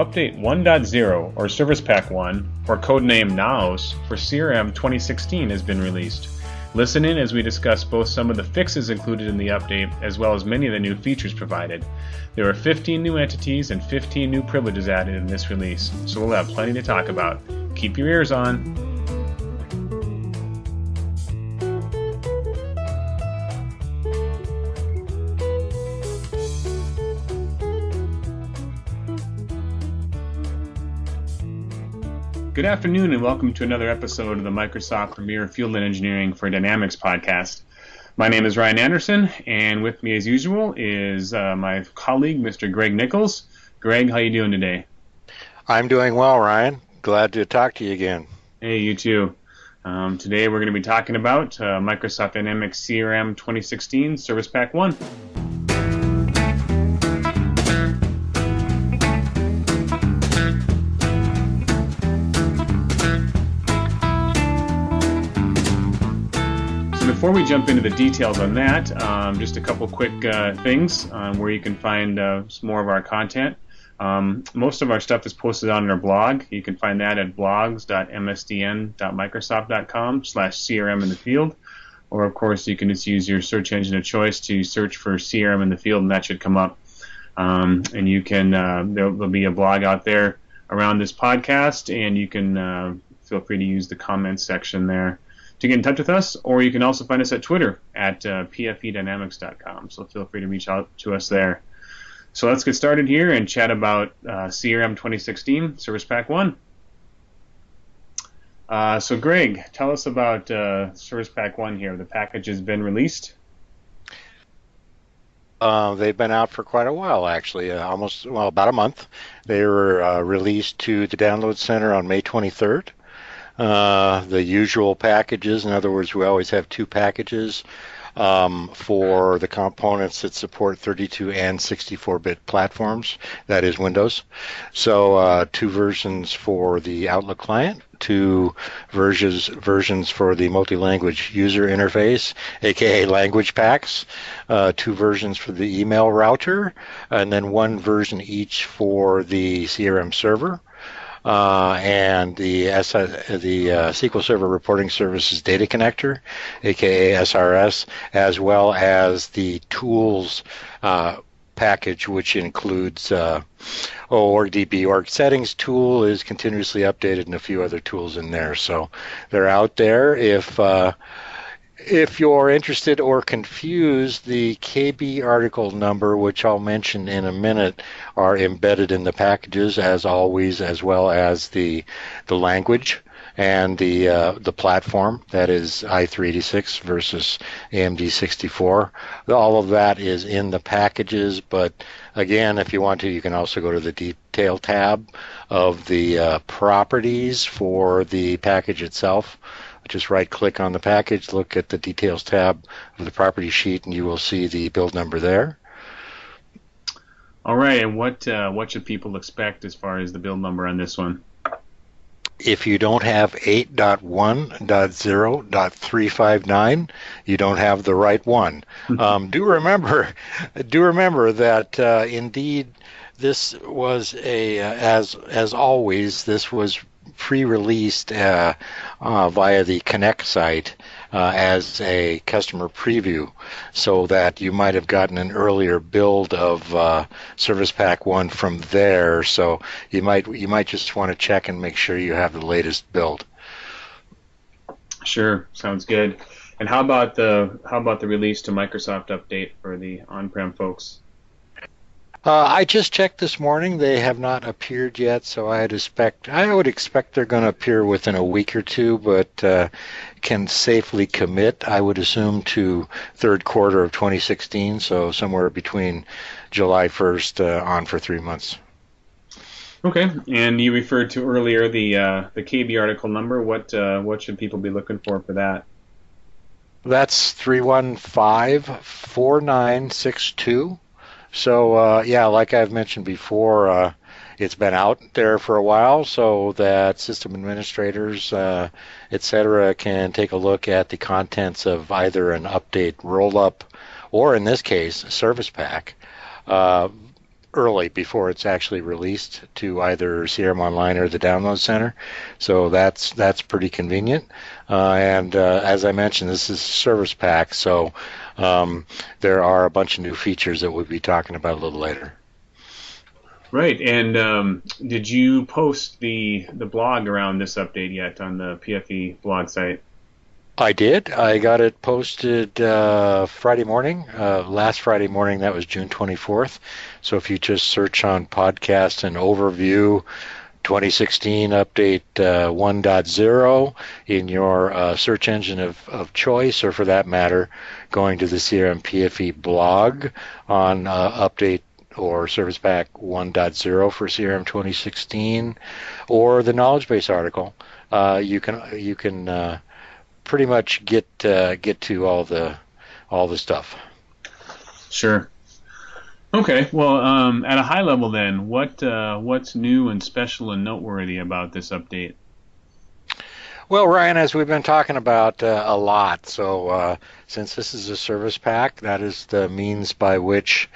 Update 1.0 or Service Pack 1, or codename Naos, for CRM 2016 has been released. Listen in as we discuss both some of the fixes included in the update as well as many of the new features provided. There are 15 new entities and 15 new privileges added in this release, so we'll have plenty to talk about. Keep your ears on. Good afternoon, and welcome to another episode of the Microsoft Premier Fieldland Engineering for Dynamics podcast. My name is Ryan Anderson, and with me, as usual, is uh, my colleague, Mr. Greg Nichols. Greg, how are you doing today? I'm doing well, Ryan. Glad to talk to you again. Hey, you too. Um, today, we're going to be talking about uh, Microsoft Dynamics CRM 2016 Service Pack 1. Before we jump into the details on that, um, just a couple quick uh, things um, where you can find uh, some more of our content. Um, most of our stuff is posted on our blog. You can find that at blogs.msdn.microsoft.com slash CRM in the field. Or, of course, you can just use your search engine of choice to search for CRM in the field, and that should come up. Um, and you can, uh, there'll, there'll, be a blog out there around this podcast, and you can uh, feel free to use the comments section there to get in touch with us, or you can also find us at Twitter at uh, pfedynamics.com. So feel free to reach out to us there. So let's get started here and chat about uh, CRM 2016 Service Pack 1. Uh, so, Greg, tell us about uh, Service Pack 1 here. The package has been released. Uh, they've been out for quite a while, actually, uh, almost, well, about a month. They were uh, released to the Download Center on May 23rd. Uh, the usual packages. In other words, we always have two packages um, for the components that support 32 and 64-bit platforms. That is Windows. So uh, two versions for the Outlook client, two versions versions for the multi-language user interface, aka language packs, uh, two versions for the email router, and then one version each for the CRM server uh, and the S- the uh, SQL Server Reporting Services Data Connector, aka SRS, as well as the tools uh, package, which includes uh, OrgDB org settings tool is continuously updated and a few other tools in there. So they're out there. If uh, if you're interested or confused, the KB article number, which I'll mention in a minute, are embedded in the packages as always, as well as the the language and the uh, the platform that is i386 versus AMD 64. All of that is in the packages, but again, if you want to, you can also go to the detail tab of the uh, properties for the package itself just right click on the package, look at the details tab of the property sheet, and you will see the build number there. All right, and what uh, what should people expect as far as the build number on this one? If you don't have 8.1.0.359, you don't have the right one. um, do remember, do remember that uh, indeed this was a uh, as as always this was pre-released uh, uh, via the Connect site uh, as a customer preview, so that you might have gotten an earlier build of uh, Service Pack One from there. So you might you might just want to check and make sure you have the latest build. Sure, sounds good. And how about the how about the release to Microsoft update for the on-prem folks? Uh, I just checked this morning; they have not appeared yet, so I'd expect I would expect they're going to appear within a week or two, but uh, can safely commit, I would assume, to third quarter of 2016, so somewhere between July 1st uh, on for three months. Okay, and you referred to earlier the uh, the KB article number. What uh, what should people be looking for for that? That's three one five four nine six two. So uh, yeah, like I've mentioned before, uh, it's been out there for a while, so that system administrators, uh, etc., can take a look at the contents of either an update roll-up, or in this case, a service pack. Uh, early before it's actually released to either CRM Online or the Download Center. So that's that's pretty convenient. Uh, and uh, as I mentioned, this is Service Pack, so um, there are a bunch of new features that we'll be talking about a little later. Right, and um, did you post the the blog around this update yet on the PFE blog site? I did. I got it posted uh, Friday morning, uh, last Friday morning. That was June 24th. So if you just search on podcast and overview 2016 update uh, 1.0 in your uh, search engine of, of choice, or for that matter, going to the CRM PFE blog on uh, update or Service Pack 1.0 for CRM 2016, or the knowledge base article, uh, you can you can uh, pretty much get uh, get to all the all the stuff. Sure. Okay. Well, um, at a high level, then, what uh, what's new and special and noteworthy about this update? Well, Ryan, as we've been talking about uh, a lot, so uh, since this is a service pack, that is the means by which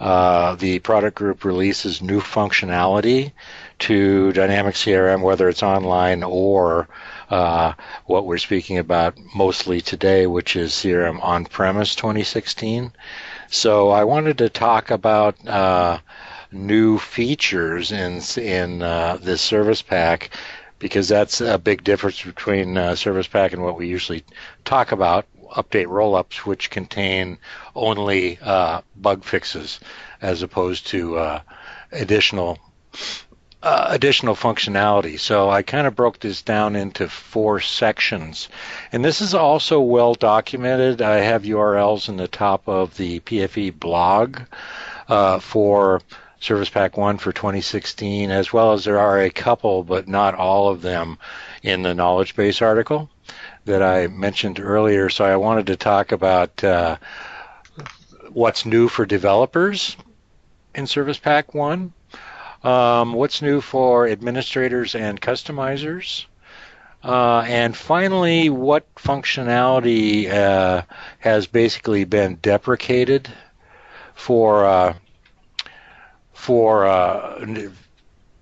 uh, the product group releases new functionality to Dynamic CRM, whether it's online or uh, what we're speaking about mostly today, which is CRM on premise 2016. So I wanted to talk about uh, new features in in uh, this service pack because that's a big difference between uh, service pack and what we usually talk about update rollups which contain only uh, bug fixes as opposed to uh, additional uh, additional functionality. So I kind of broke this down into four sections. And this is also well documented. I have URLs in the top of the PFE blog uh, for Service Pack 1 for 2016, as well as there are a couple, but not all of them, in the knowledge base article that I mentioned earlier. So I wanted to talk about uh, what's new for developers in Service Pack 1 um, what's new for administrators and customizers? Uh, and finally, what functionality uh, has basically been deprecated for uh, for uh,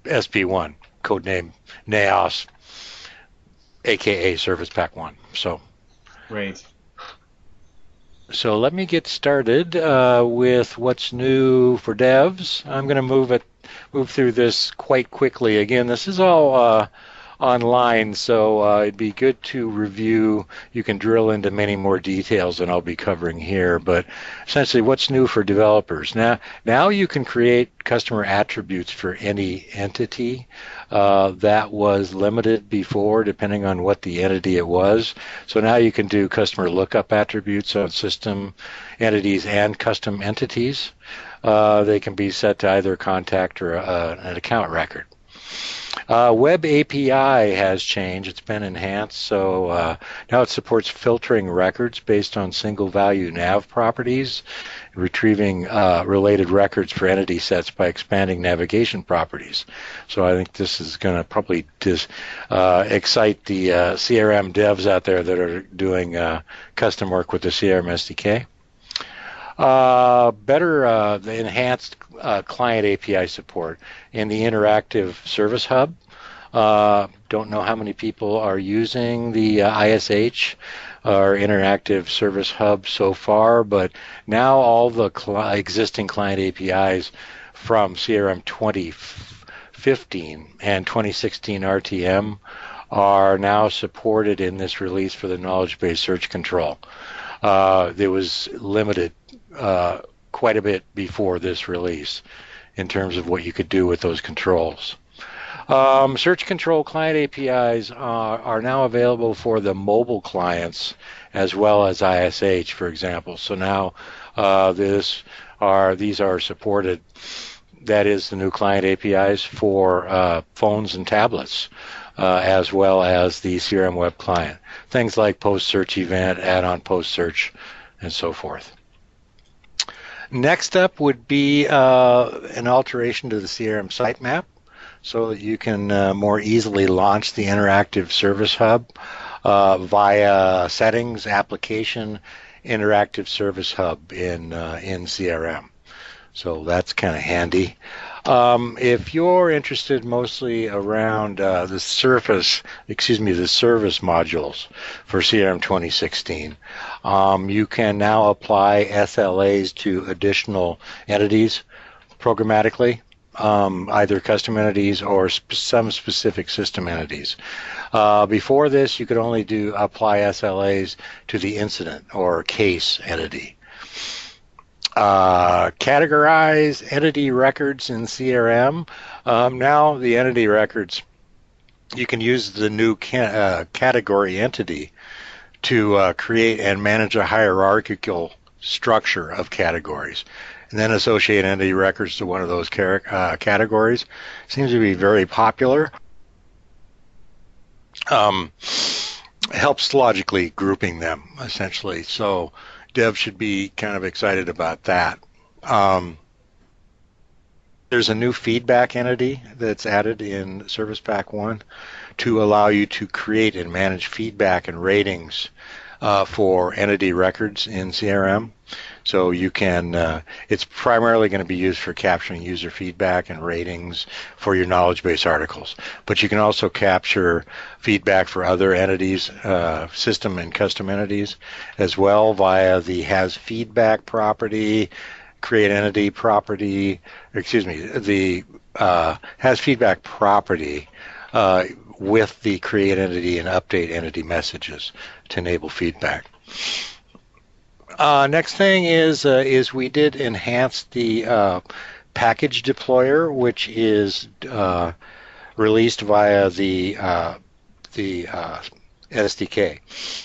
SP1, codename NAOS, aka Service Pack 1. So, right. So let me get started uh, with what's new for devs. I'm going to move it move through this quite quickly. Again, this is all uh, online, so uh, it'd be good to review. You can drill into many more details than I'll be covering here, but essentially, what's new for developers now? Now you can create customer attributes for any entity. Uh, that was limited before, depending on what the entity it was. So now you can do customer lookup attributes on system entities and custom entities uh, they can be set to either contact or uh, an account record. Uh, Web API has changed. It's been enhanced, so uh, now it supports filtering records based on single value nav properties, retrieving uh, related records for entity sets by expanding navigation properties. So I think this is going to probably dis, uh, excite the uh, CRM devs out there that are doing uh, custom work with the CRM SDK. Uh, better uh, the enhanced uh, client API support in the interactive service hub. Uh, don't know how many people are using the ISH or interactive service hub so far, but now all the cl- existing client APIs from CRM 2015 and 2016 RTM are now supported in this release for the knowledge base search control. Uh, there was limited uh, quite a bit before this release in terms of what you could do with those controls. Um, search control client APIs are, are, now available for the mobile clients as well as ISH, for example. So now uh, this are these are supported. That is the new client APIs for uh, phones and tablets, uh, as well as the CRM web client. Things like post search event, add-on post search, and so forth. Next up would be uh, an alteration to the CRM sitemap so that you can uh, more easily launch the interactive service hub uh, via settings, application, interactive service hub in, uh, in CRM. So that's kind of handy. Um, if you're interested mostly around uh, the Surface, excuse me, the service modules for CRM 2016, um, you can now apply SLAs to additional entities programmatically, um, either custom entities or sp- some specific system entities. Uh, before this, you could only do apply SLAs to the incident or case entity. Uh, categorize entity records in CRM. Um, now the entity records, you can use the new uh, category entity to uh, create and manage a hierarchical structure of categories and then associate entity records to one of those uh, categories. Seems to be very popular. Um, helps logically grouping them essentially. So Dev should be kind of excited about that. Um, there's a new feedback entity that's added in Service Pack 1 to allow you to create and manage feedback and ratings uh, for entity records in CRM. So you can, uh, it's primarily going to be used for capturing user feedback and ratings for your knowledge base articles. But you can also capture feedback for other entities, uh, system and custom entities as well via the has feedback property, create entity property, excuse me, the uh, has feedback property uh, with the create entity and update entity messages to enable feedback. Uh, next thing is uh, is we did enhance the uh, package deployer, which is uh, released via the uh, the uh, SDK,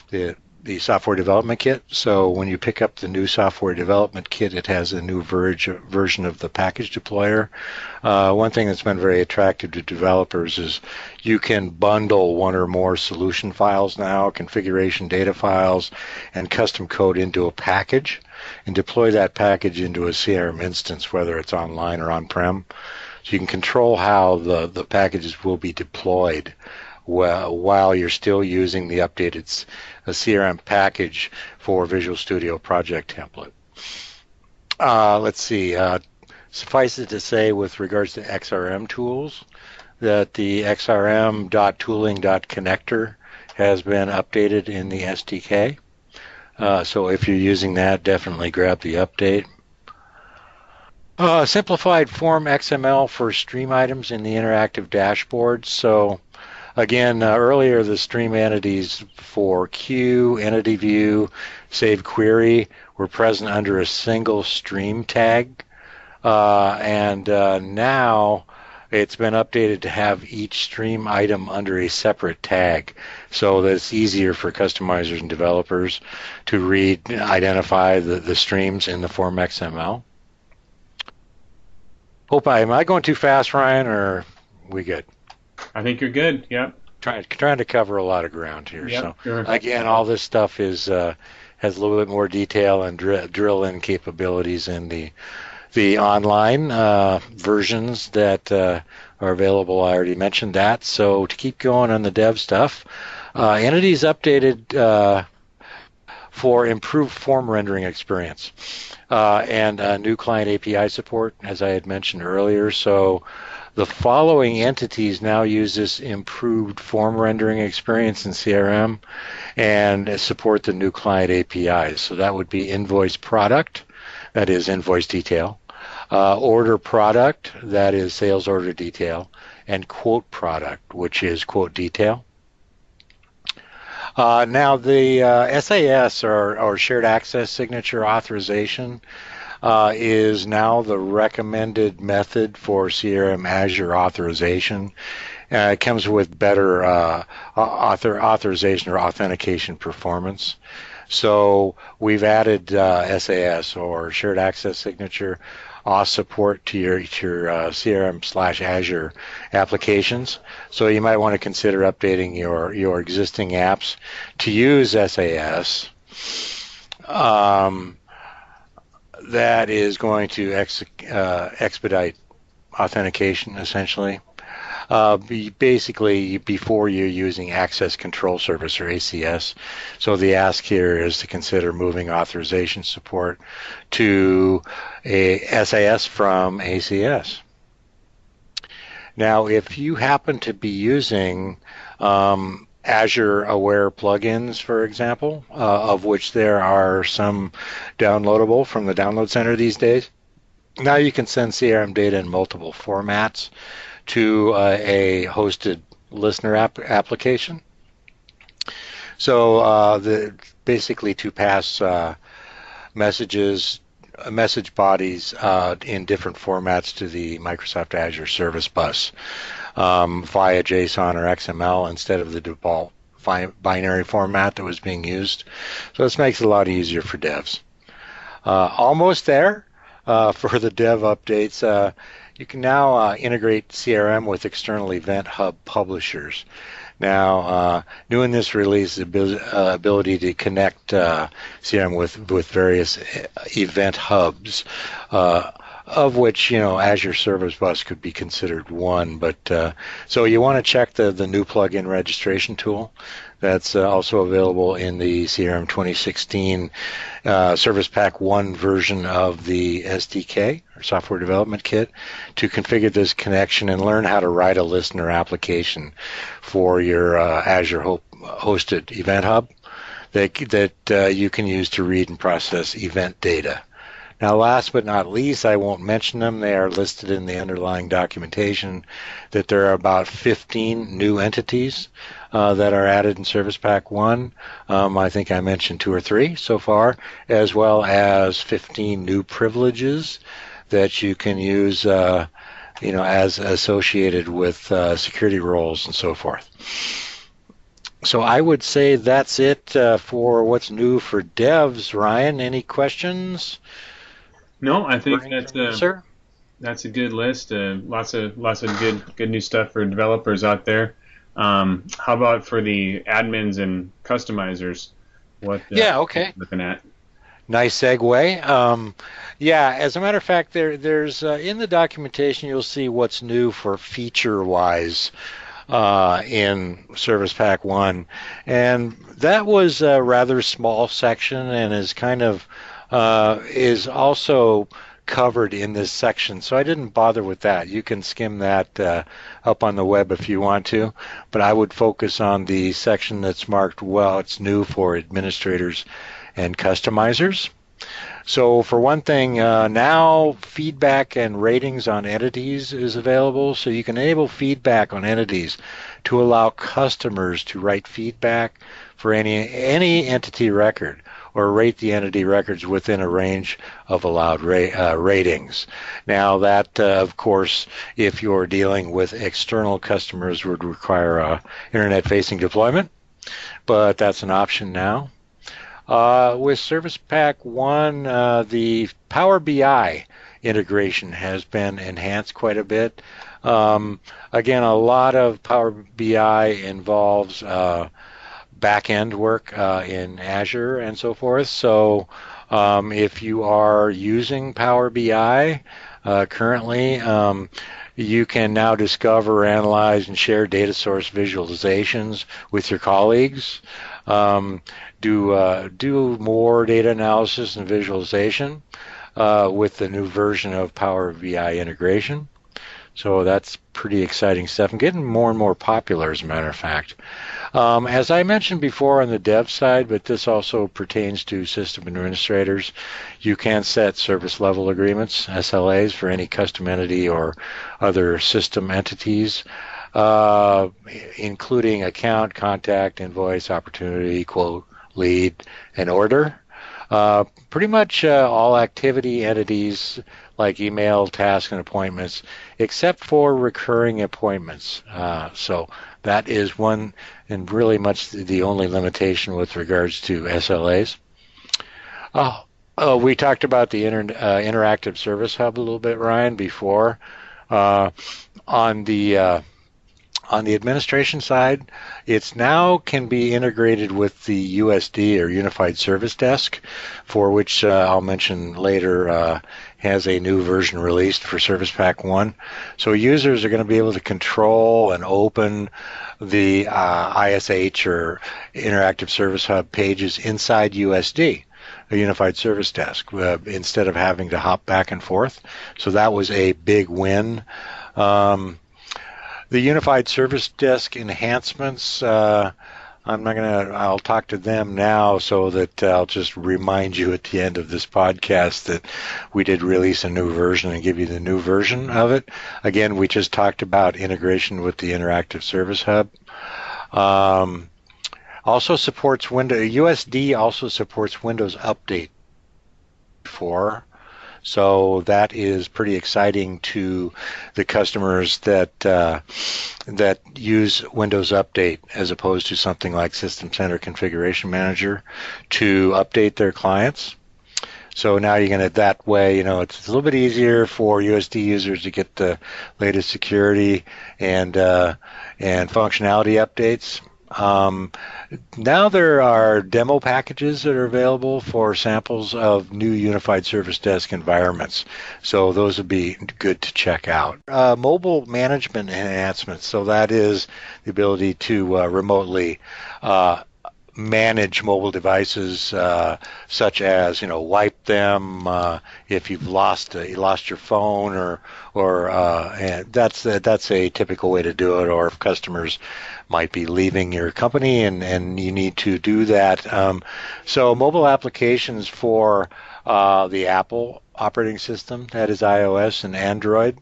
the the software development kit. So when you pick up the new software development kit, it has a new version of the package deployer. Uh, one thing that's been very attractive to developers is you can bundle one or more solution files now, configuration data files, and custom code into a package and deploy that package into a CRM instance, whether it's online or on-prem. So you can control how the, the packages will be deployed while you're still using the updated CRM package for Visual Studio project template. Uh, let's see. Uh, suffice it to say, with regards to XRM tools, that the xrm.tooling.connector has been updated in the SDK. Uh, so if you're using that, definitely grab the update. Uh, simplified form XML for stream items in the interactive dashboard. So Again, uh, earlier the stream entities for queue, entity view, save query were present under a single stream tag. Uh, and uh, now it's been updated to have each stream item under a separate tag so that it's easier for customizers and developers to read, identify the, the streams in the form XML. Hope I, am I going too fast, Ryan, or we good? I think you're good. Yep. Trying trying to cover a lot of ground here. Yep, so sure. again, all this stuff is uh, has a little bit more detail and dr- drill in capabilities in the the online uh, versions that uh, are available. I already mentioned that. So to keep going on the dev stuff, uh, entities updated uh, for improved form rendering experience uh, and new client API support, as I had mentioned earlier. So the following entities now use this improved form rendering experience in CRM and support the new client APIs. So that would be invoice product, that is invoice detail, uh, order product, that is sales order detail, and quote product, which is quote detail. Uh, now the uh, SAS or, or shared access signature authorization uh, is now the recommended method for CRM Azure authorization. Uh, it comes with better uh, author authorization or authentication performance. So we've added SAS uh, or shared access signature auth support to your, to your uh, CRM slash Azure applications. So you might want to consider updating your, your existing apps to use SAS. Um, that is going to ex, uh, expedite authentication essentially. uh, basically before you're using Access Control Service or ACS. So the ask here is to consider moving authorization support to a SAS from ACS. Now, if you happen to be using um, Azure Aware plugins, for example, uh, of which there are some downloadable from the Download Center these days. Now you can send CRM data in multiple formats to uh, a hosted listener app- application. So uh, the basically to pass uh, messages, message bodies uh, in different formats to the Microsoft Azure Service Bus um, via JSON or XML instead of the default binary format that was being used. So this makes it a lot easier for devs. Uh, almost there uh, for the dev updates. Uh, you can now uh, integrate CRM with external Event Hub publishers. Now, uh, new in this release the uh, ability to connect CRM with with various event hubs of which you know Azure Service Bus could be considered one. But uh, so you want to check the the new plugin registration tool. That's uh, also available in the CRM 2016 uh, Service Pack 1 version of the SDK or Software Development Kit to configure this connection and learn how to write a listener application for your uh, Azure hosted Event Hub that that uh, you can use to read and process event data. Now, last but not least, I won't mention them. They are listed in the underlying documentation that there are about 15 new entities uh, that are added in Service Pack 1. Um, I think I mentioned two or three so far, as well as 15 new privileges that you can use, uh, you know, as associated with uh, security roles and so forth. So I would say that's it uh, for what's new for devs. Ryan, any questions? No, I think that's a, sir? that's a good list. Uh, lots of lots of good good new stuff for developers out there. Um, how about for the admins and customizers? What? Uh, yeah. Okay. Looking at. Nice segue. Um, yeah, as a matter of fact, there there's uh, in the documentation you'll see what's new for feature wise. Uh, in Service Pack 1. And that was a rather small section and is kind of uh, is also covered in this section. So I didn't bother with that. You can skim that uh, up on the web if you want to, but I would focus on the section that's marked well, it's new for administrators and customizers. So for one thing, uh, now feedback and ratings on entities is available. So you can enable feedback on entities to allow customers to write feedback for any any entity record or rate the entity records within a range of allowed ra- uh, ratings. Now, that, uh, of course, if you're dealing with external customers, would require a internet facing deployment, but that's an option now. Uh, with Service Pack 1, uh, the Power BI integration has been enhanced quite a bit. Um, again, a lot of Power BI involves uh, back end work uh, in Azure and so forth. So um, if you are using Power BI uh, currently, um, you can now discover, analyze, and share data source visualizations with your colleagues. Um, do uh, do more data analysis and visualization uh, with the new version of Power BI integration. So that's pretty exciting stuff and getting more and more popular, as a matter of fact. Um, as I mentioned before on the dev side, but this also pertains to system administrators, you can set service level agreements, SLAs, for any custom entity or other system entities. Uh, including account, contact, invoice, opportunity, quote, lead, and order. Uh, pretty much uh, all activity entities like email, tasks, and appointments, except for recurring appointments. Uh, so that is one and really much the only limitation with regards to SLAs. Oh, oh we talked about the inter, uh, interactive service hub a little bit, Ryan, before. Uh, on the uh, on the administration side, it's now can be integrated with the USD or Unified Service Desk, for which uh, I'll mention later uh, has a new version released for Service Pack 1. So users are going to be able to control and open the uh, ISH or Interactive Service Hub pages inside USD a unified service desk uh, instead of having to hop back and forth. So that was a big win. Um, the unified service desk enhancements. Uh, I'm not gonna. I'll talk to them now, so that I'll just remind you at the end of this podcast that we did release a new version and give you the new version of it. Again, we just talked about integration with the Interactive Service Hub. Um, also supports Windows. USD also supports Windows Update 4. So that is pretty exciting to the customers that uh, that use Windows Update as opposed to something like System Center Configuration Manager to update their clients. So now you're going to that way, you know, it's a little bit easier for USD users to get the latest security and uh, and functionality updates. Um, now there are demo packages that are available for samples of new unified service desk environments. So those would be good to check out. Uh, mobile management enhancements. So that is the ability to uh, remotely uh, manage mobile devices, uh, such as you know wipe them uh, if you've lost uh, you lost your phone or or uh, that's that's a typical way to do it. Or if customers might be leaving your company and, and you need to do that. Um, so mobile applications for uh, the Apple operating system, that is iOS and Android,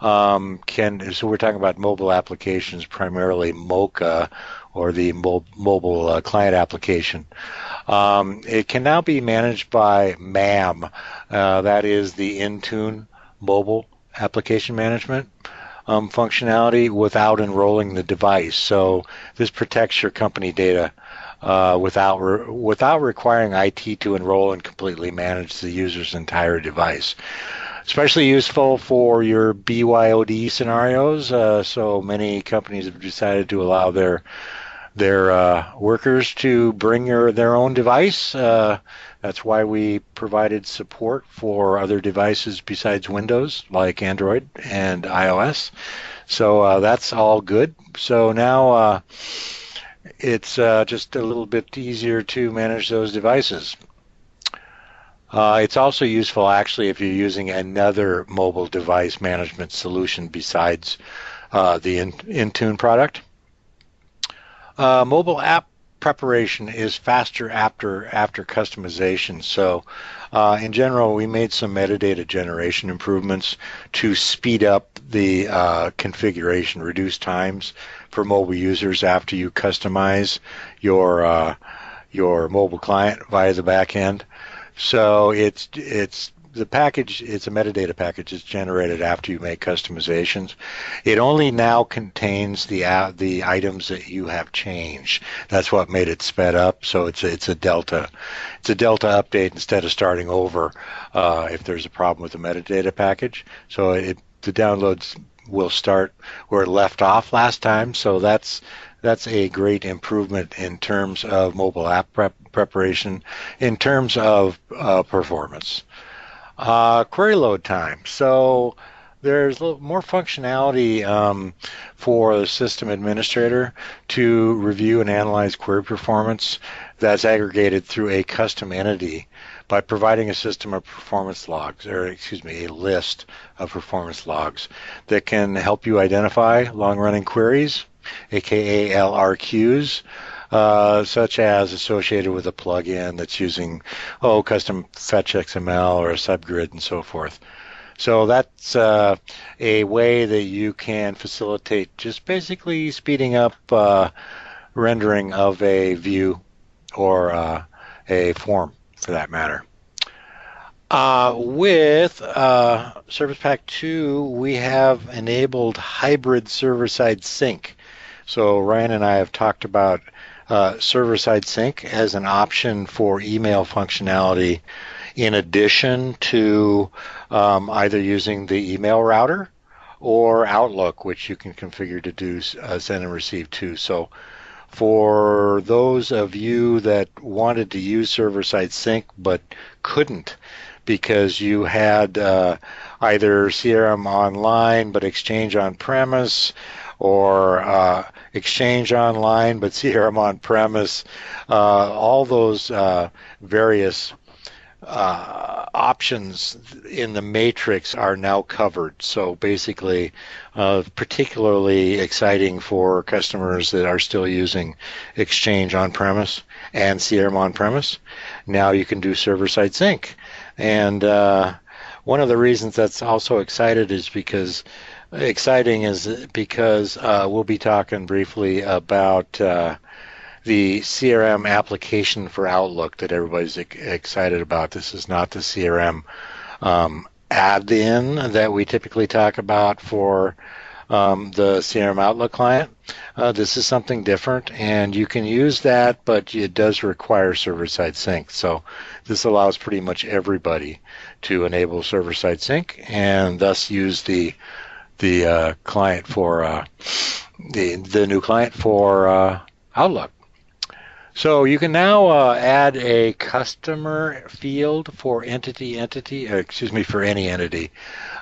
um, can so we're talking about mobile applications, primarily MoCA or the mo- mobile uh, client application. Um, it can now be managed by MAM, uh, that is the Intune mobile application management um, functionality without enrolling the device. So this protects your company data uh, without re- without requiring IT to enroll and completely manage the user's entire device. Especially useful for your BYOD scenarios. Uh, so many companies have decided to allow their their uh, workers to bring your, their own device. Uh, that's why we provided support for other devices besides Windows, like Android and iOS. So uh, that's all good. So now uh, it's uh, just a little bit easier to manage those devices. Uh, it's also useful actually if you're using another mobile device management solution besides uh, the Intune product. Uh, mobile app preparation is faster after after customization. So, uh, in general, we made some metadata generation improvements to speed up the uh, configuration, reduce times for mobile users after you customize your uh, your mobile client via the backend. So it's it's the package it's a metadata package it's generated after you make customizations. It only now contains the uh, the items that you have changed. That's what made it sped up. So it's a, it's a delta it's a delta update instead of starting over uh, if there's a problem with the metadata package. So it the downloads will start where it left off last time. So that's that's a great improvement in terms of mobile app prep preparation in terms of uh, performance uh, query load time. So there's more functionality um, for the system administrator to review and analyze query performance that's aggregated through a custom entity by providing a system of performance logs, or excuse me, a list of performance logs that can help you identify long-running queries, aka LRQs, uh, such as associated with a plugin that's using oh custom fetch XML or a subgrid and so forth. So that's uh, a way that you can facilitate just basically speeding up uh, rendering of a view or uh, a form for that matter. Uh, with uh, Service Pack 2, we have enabled hybrid server side sync. So Ryan and I have talked about uh, server-side sync as an option for email functionality in addition to um, either using the email router or Outlook, which you can configure to do uh, send and receive too. So for those of you that wanted to use server-side sync but couldn't because you had uh, either CRM online but Exchange on premise, or uh, Exchange online but CRM on premise. Uh, all those uh, various uh, options in the matrix are now covered. So basically, uh, particularly exciting for customers that are still using Exchange on premise and CRM on premise. Now you can do server side sync. And uh, one of the reasons that's also excited is because exciting is because uh, we'll be talking briefly about uh, the CRM application for Outlook that everybody's excited about. This is not the CRM um, add-in that we typically talk about for um, the CRM Outlook client. Uh, this is something different, and you can use that, but it does require server-side sync. So this allows pretty much everybody to enable server-side sync and thus use the the uh, client for uh, the the new client for uh, Outlook. So you can now uh, add a customer field for entity entity, uh, excuse me, for any entity.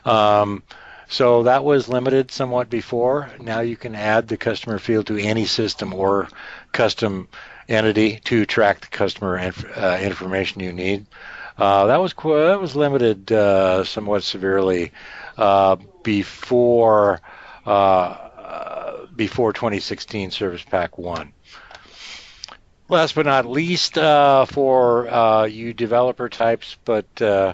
Um, so that was limited somewhat before. Now you can add the customer field to any system or custom entity to track the customer inf- uh, information you need. Uh, that was qu- that was limited uh, somewhat severely uh, before before 2016 Service Pack One. Last but not least, uh, for uh, you developer types, but uh,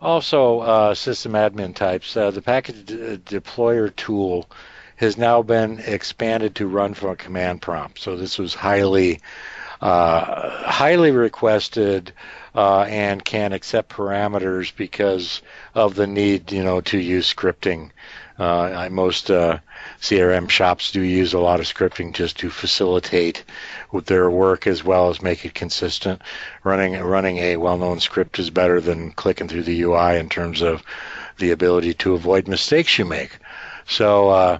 also uh, system admin types, uh, the package de- deployer tool has now been expanded to run from a command prompt. So this was highly, uh, Uh, highly requested uh, and can accept parameters because of the need, you know, to use scripting. Uh, most CRM shops do use a lot of scripting just to facilitate their work as well as make it consistent. Running running a well-known script is better than clicking through the UI in terms of the ability to avoid mistakes you make. So uh,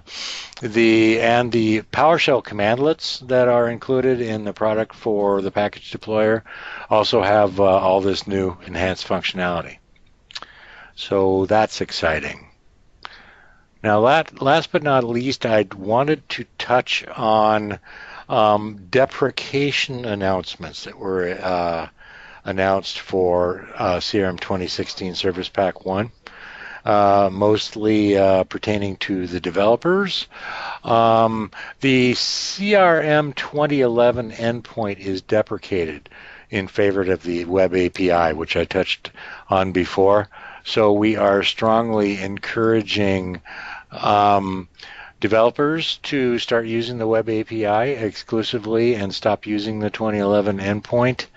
the and the PowerShell commandlets that are included in the product for the package deployer also have uh, all this new enhanced functionality. So that's exciting. Now, last but not least, I wanted to touch on um, deprecation announcements that were uh, announced for uh, CRM 2016 Service Pack 1. Uh, mostly uh, pertaining to the developers. Um, the CRM 2011 endpoint is deprecated in favor of the Web API, which I touched on before. So we are strongly encouraging um, developers to start using the Web API exclusively and stop using the 2011 endpoint.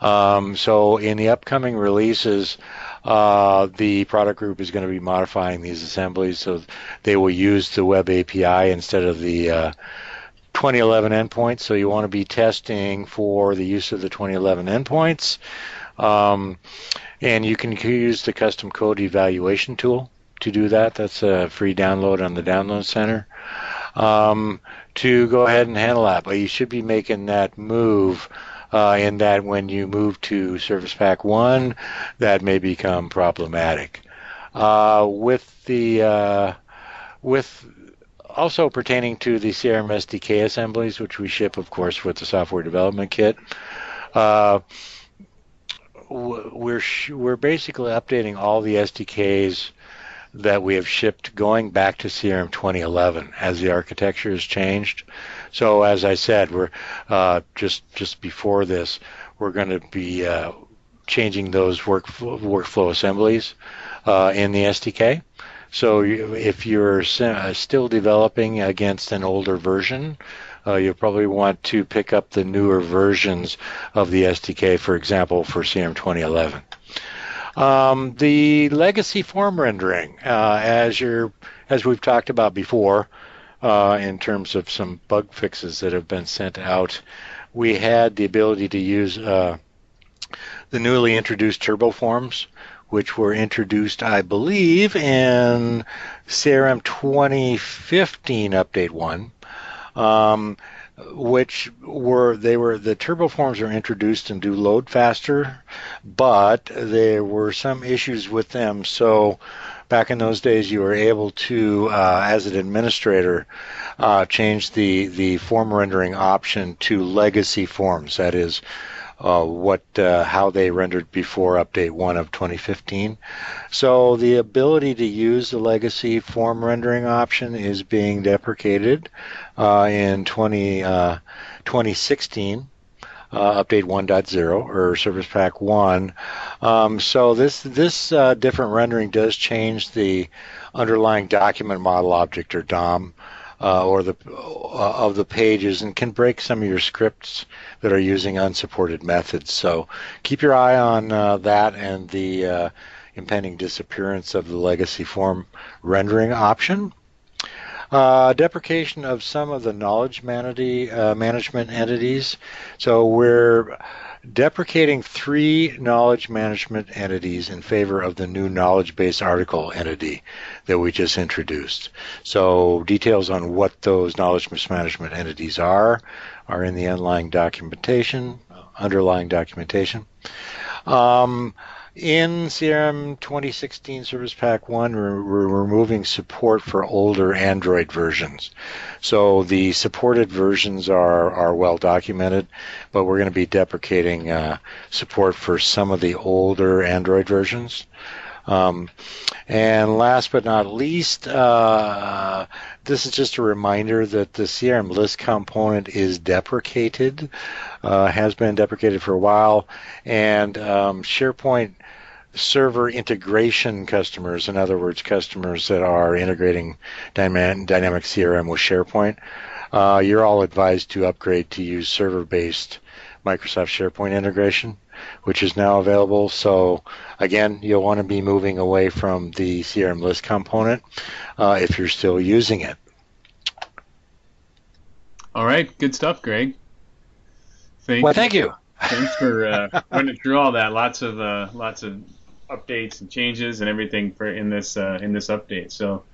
Um, so in the upcoming releases, uh, the product group is going to be modifying these assemblies so they will use the Web API instead of the uh, 2011 endpoints. So you want to be testing for the use of the 2011 endpoints. Um, and you can use the custom code evaluation tool to do that. That's a free download on the Download Center. Um, to go ahead and handle that, but you should be making that move. Uh, in that when you move to Service Pack 1, that may become problematic. Uh, with the uh, with also pertaining to the CRM SDK assemblies, which we ship, of course, with the software development kit. Uh, we're we're basically updating all the SDKs that we have shipped going back to CRM 2011 as the architecture has changed. So as I said, we're uh, just just before this, we're going to be uh, changing those workflow, workflow assemblies uh, in the SDK. So if you're uh, still developing against an older version, uh, you'll probably want to pick up the newer versions of the SDK, for example, for CRM 2011. Um, the legacy form rendering, uh, as you as we've talked about before, uh, in terms of some bug fixes that have been sent out, we had the ability to use uh, the newly introduced turbo forms, which were introduced, I believe, in CRM 2015 update one. Um, which were they were the turboforms were introduced and do load faster, but there were some issues with them. So back in those days, you were able to, uh, as an administrator, uh, change the the form rendering option to legacy forms. That is. Uh, what uh, how they rendered before update one of 2015. So the ability to use the legacy form rendering option is being deprecated uh, in 20, uh, 2016. Uh, update 1.0 or Service Pack 1. Um, so this this uh, different rendering does change the underlying document model object or DOM uh, or the uh, of the pages and can break some of your scripts that are using unsupported methods. So keep your eye on uh, that and the impending disappearance of the legacy form rendering option. Uh, deprecation of some of the knowledge manity, uh, management entities. So we're deprecating three knowledge management entities in favor of the new knowledge base article entity that we just introduced. So details on what those knowledge management entities are are in the underlying documentation. Underlying documentation. Um, in CRM 2016 Service Pack 1, we're, removing support for older Android versions. So the supported versions are, are well documented, but we're going to be deprecating uh, support for some of the older Android versions. Um, and last but not least, uh, this is just a reminder that the CRM list component is deprecated, uh, has been deprecated for a while, and um, SharePoint server integration customers, in other words, customers that are integrating Dynamic CRM with SharePoint, uh, you're all advised to upgrade to use server-based Microsoft SharePoint integration, which is now available. So again, you'll want to be moving away from the CRM list component uh, if you're still using it. All right, good stuff, Greg. Thank well, you. thank you. Thanks for uh, running through all that. Lots of uh, lots of updates and changes and everything for in this uh, in this update. So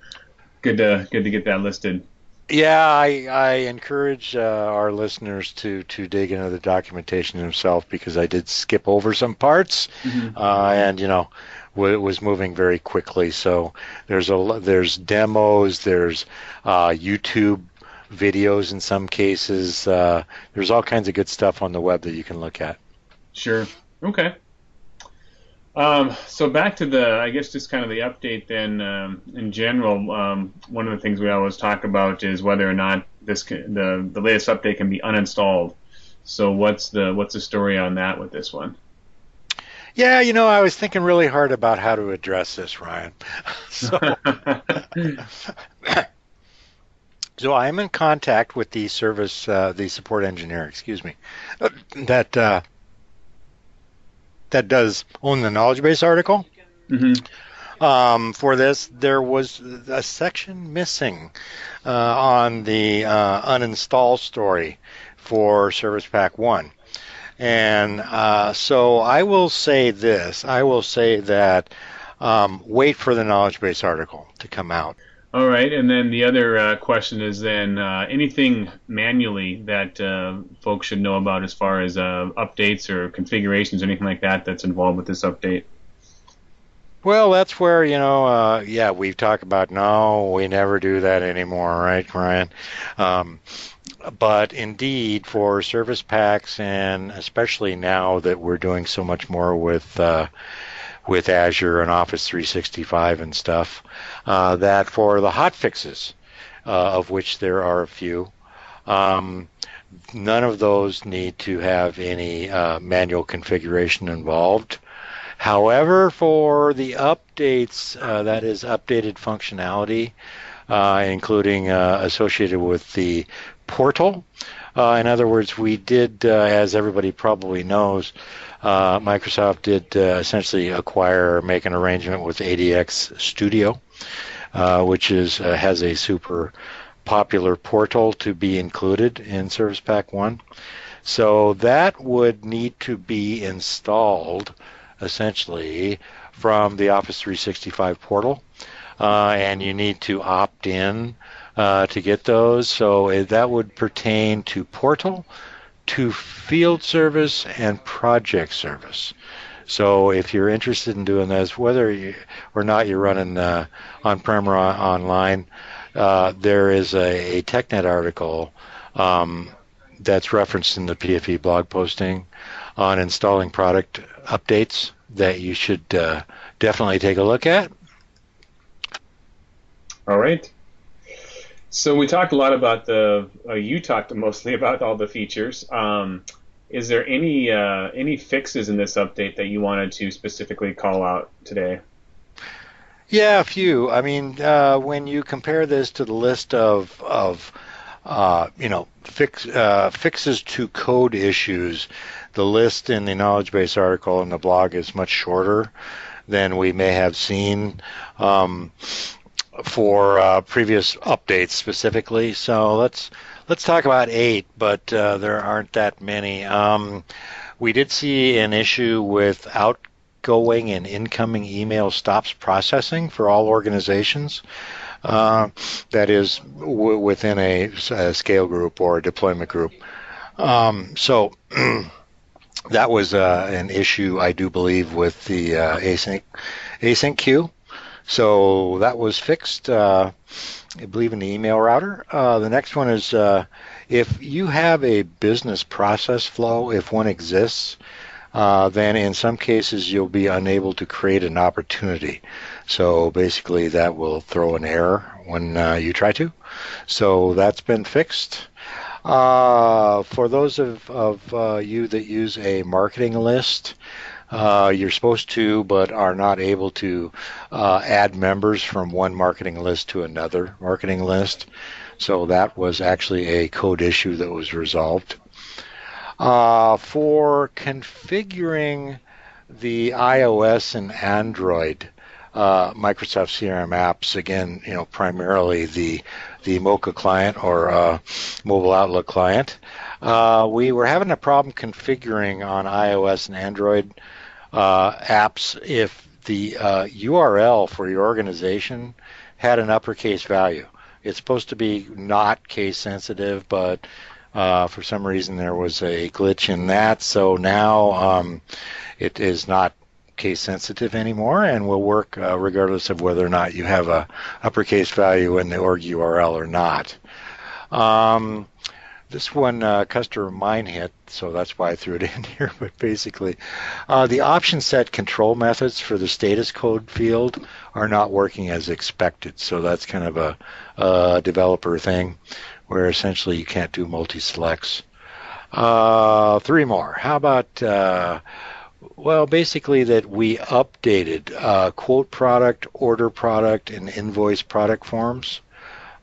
good to good to get that listed. Yeah, I, I encourage uh, our listeners to, to dig into the documentation himself because I did skip over some parts, mm-hmm. uh, and you know, w- was moving very quickly. So there's a there's demos, there's uh, YouTube videos in some cases. Uh, there's all kinds of good stuff on the web that you can look at. Sure. Okay. Um, so back to the, I guess, just kind of the update. Then, um, in general, um, one of the things we always talk about is whether or not this can, the the latest update can be uninstalled. So what's the what's the story on that with this one? Yeah, you know, I was thinking really hard about how to address this, Ryan. so, so I am in contact with the service, uh, the support engineer, excuse me, that uh, that does own the knowledge base article. Mm-hmm. Um, for this, there was a section missing uh, on the uh, uninstall story for Service Pack 1. And uh, so I will say this I will say that um, wait for the knowledge base article to come out. All right, and then the other uh, question is then uh, anything manually that uh, folks should know about as far as uh, updates or configurations, or anything like that that's involved with this update. Well, that's where you know, uh, yeah, we've talked about no, we never do that anymore, right, Ryan? Um, but indeed, for service packs, and especially now that we're doing so much more with uh, with Azure and Office 365 and stuff, uh, that for the hot fixes, uh, of which there are a few, um, none of those need to have any uh, manual configuration involved. However, for the updates, uh, that is updated functionality, uh, including uh, associated with the portal. in other words, we did, as everybody probably knows, uh, Microsoft did uh, essentially acquire or make an arrangement with ADX Studio, uh, which is uh, has a super popular portal to be included in Service Pack 1. So that would need to be installed essentially from the Office 365 portal, uh, and you need to opt in uh, to get those. So that would pertain to portal, to field service, and project service. So if you're interested in doing this, whether you, or not you're running uh, on-prem or online, uh, there is a, a TechNet article um, that's referenced in the PFE blog posting on installing product updates that you should uh, definitely take a look at. All right. So we talked a lot about the. Uh, you talked mostly about all the features. Um, is there any uh, any fixes in this update that you wanted to specifically call out today? Yeah, a few. I mean, uh, when you compare this to the list of of uh, you know fix uh, fixes to code issues, the list in the knowledge base article in the blog is much shorter than we may have seen um, for uh, previous updates specifically. So let's let's talk about eight, but uh, there aren't that many. Um, we did see an issue with outgoing and incoming email stops processing for all organizations. Uh, that is w- within a, a, scale group or a deployment group. Um, so that was uh, an issue, I do believe, with the uh, async async queue. So that was fixed. Uh, I believe in the email router. Uh, the next one is uh, if you have a business process flow, if one exists, uh, then in some cases you'll be unable to create an opportunity. So basically, that will throw an error when you try to. So that's been fixed. Uh, for those of, of uh, you that use a marketing list, uh, you're supposed to, but are not able to uh, add members from one marketing list to another marketing list. So that was actually a code issue that was resolved. Uh, for configuring the iOS and Android uh, Microsoft CRM apps, again, you know, primarily the the MoCA client or uh, Mobile Outlook client. Uh, we were having a problem configuring on iOS and Android uh, apps if the URL uh, for your organization had an uppercase value. It's supposed to be not case sensitive, but uh, for some reason there was a glitch in that. So now um, it is not case sensitive anymore and will work uh, regardless of whether or not you have a uppercase value in the org URL or not. Um, this one uh, customer mine hit, so that's why I threw it in here. But basically, uh, the option set control methods for the status code field are not working as expected. So that's kind of a, a developer thing where essentially you can't do multi selects. Uh, three more. How about uh, well, basically that we updated uh, quote product, order product, and invoice product forms,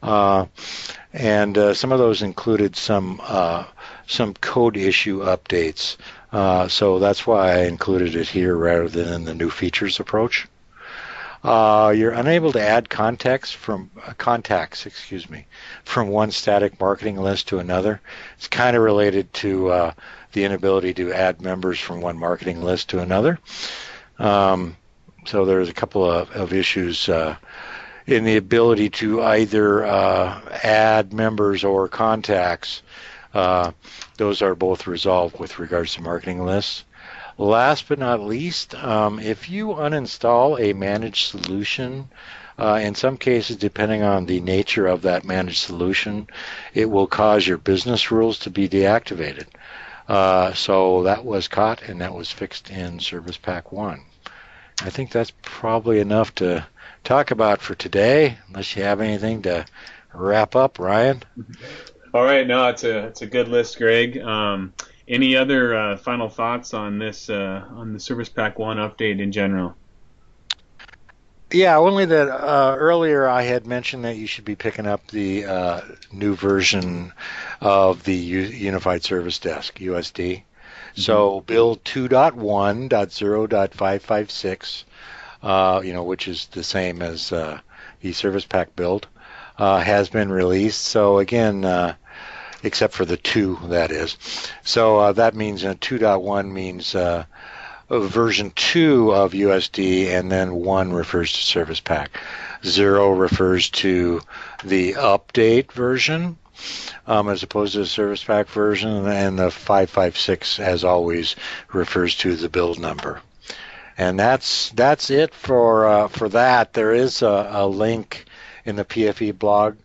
and uh, some of those included some uh, some code issue updates. Uh, so that's why I included it here rather than in the new features approach. Uh, you're unable to add context from contacts, excuse me, from one static marketing list to another. It's kind of related to the inability to add members from one marketing list to another. Um, so there's a couple of, of issues uh, in the ability to either uh, add members or contacts. Uh, those are both resolved with regards to marketing lists. Last but not least, um, if you uninstall a managed solution, uh, in some cases, depending on the nature of that managed solution, it will cause your business rules to be deactivated. Uh, so that was caught and that was fixed in Service Pack 1. I think that's probably enough to talk about for today, unless you have anything to wrap up, Ryan. All right, no, it's a it's a good list, Greg. Um, any other uh, final thoughts on this uh, on the Service Pack One update in general? Yeah, only that uh, earlier I had mentioned that you should be picking up the uh, new version of the U- Unified Service Desk (USD). Mm-hmm. So build 2.1.0.556, uh, you know, which is the same as uh, the Service Pack build, uh, has been released. So again, uh, except for the two, that is. So that means 2.1 means version 2 of USD, and then 1 refers to Service Pack. 0 refers to the update version, um, as opposed to the Service Pack version, and the 556, as always, refers to the build number. And that's that's it for uh, for that. There is a, a link in the PFE blog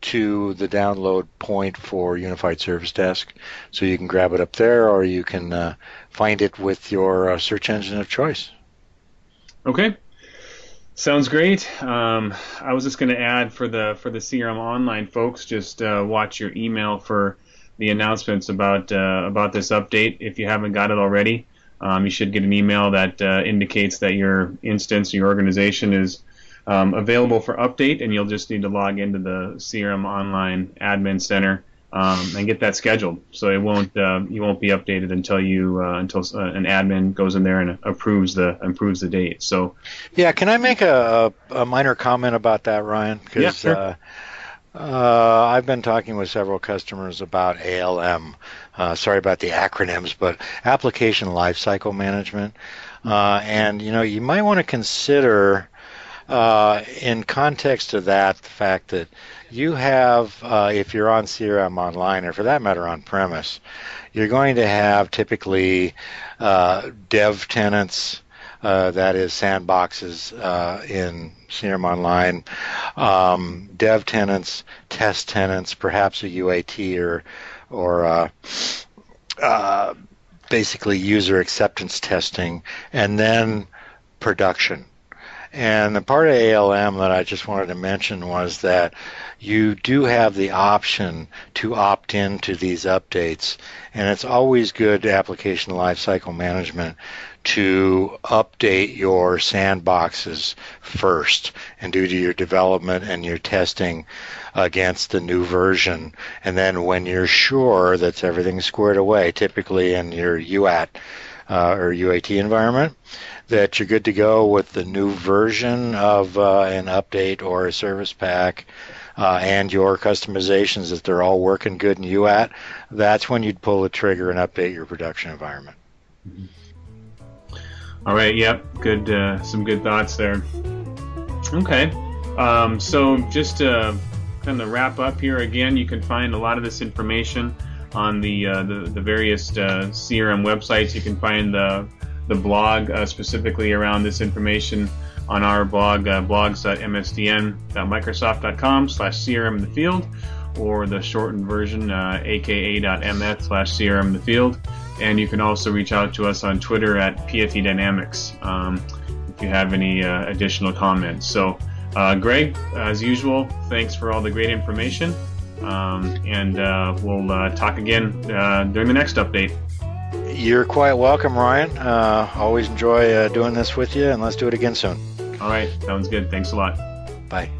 to the download point for Unified Service Desk. So you can grab it up there or you can uh, find it with your uh, search engine of choice. Okay. Sounds great. Um, I was just going to add for the for the CRM online folks, just uh, watch your email for the announcements about uh, about this update. If you haven't got it already, um, you should get an email that uh, indicates that your instance, your organization is um, available for update, and you'll just need to log into the CRM Online Admin Center um, and get that scheduled. So it won't uh, you won't be updated until you uh, until uh, an admin goes in there and approves the approves the date. So yeah, can I make a, a minor comment about that, Ryan? yeah, sure. Uh, uh, I've been talking with several customers about ALM. Uh, sorry about the acronyms, but Application Lifecycle Management. and you know, you might want to consider uh, in context of that, the fact that you have, uh, if you're on CRM online, or for that matter on premise, you're going to have typically uh, dev tenants, uh, that is sandboxes uh, in CRM Online, um, dev tenants, test tenants, perhaps a UAT or or uh, uh, basically user acceptance testing, and then production. And the part of ALM that I just wanted to mention was that you do have the option to opt into these updates, and it's always good application lifecycle management to update your sandboxes first and do your development and your testing against the new version. And then when you're sure that everything's squared away, typically in your UAT uh, or UAT environment, that you're good to go with the new version of uh, an update or a service pack uh, and your customizations that they're all working good in UAT, that's when you'd pull the trigger and update your production environment. Mm-hmm. All right. Yep. Good. Uh, some good thoughts there. Okay. Um, so just to kind of wrap up here again, you can find a lot of this information on the uh, the, the, various uh, CRM websites. You can find the the blog uh, specifically around this information on our blog, uh, blogs.msdn.microsoft.com slash CRM in the field, or the shortened version, uh, aka.ms slash CRM in the field. And you can also reach out to us on Twitter at PFE Dynamics um, if you have any uh, additional comments. So, uh, Greg, as usual, thanks for all the great information. Um, and uh, we'll uh, talk again uh, during the next update. You're quite welcome, Ryan. Uh, always enjoy uh, doing this with you, and let's do it again soon. All right, sounds good. Thanks a lot. Bye.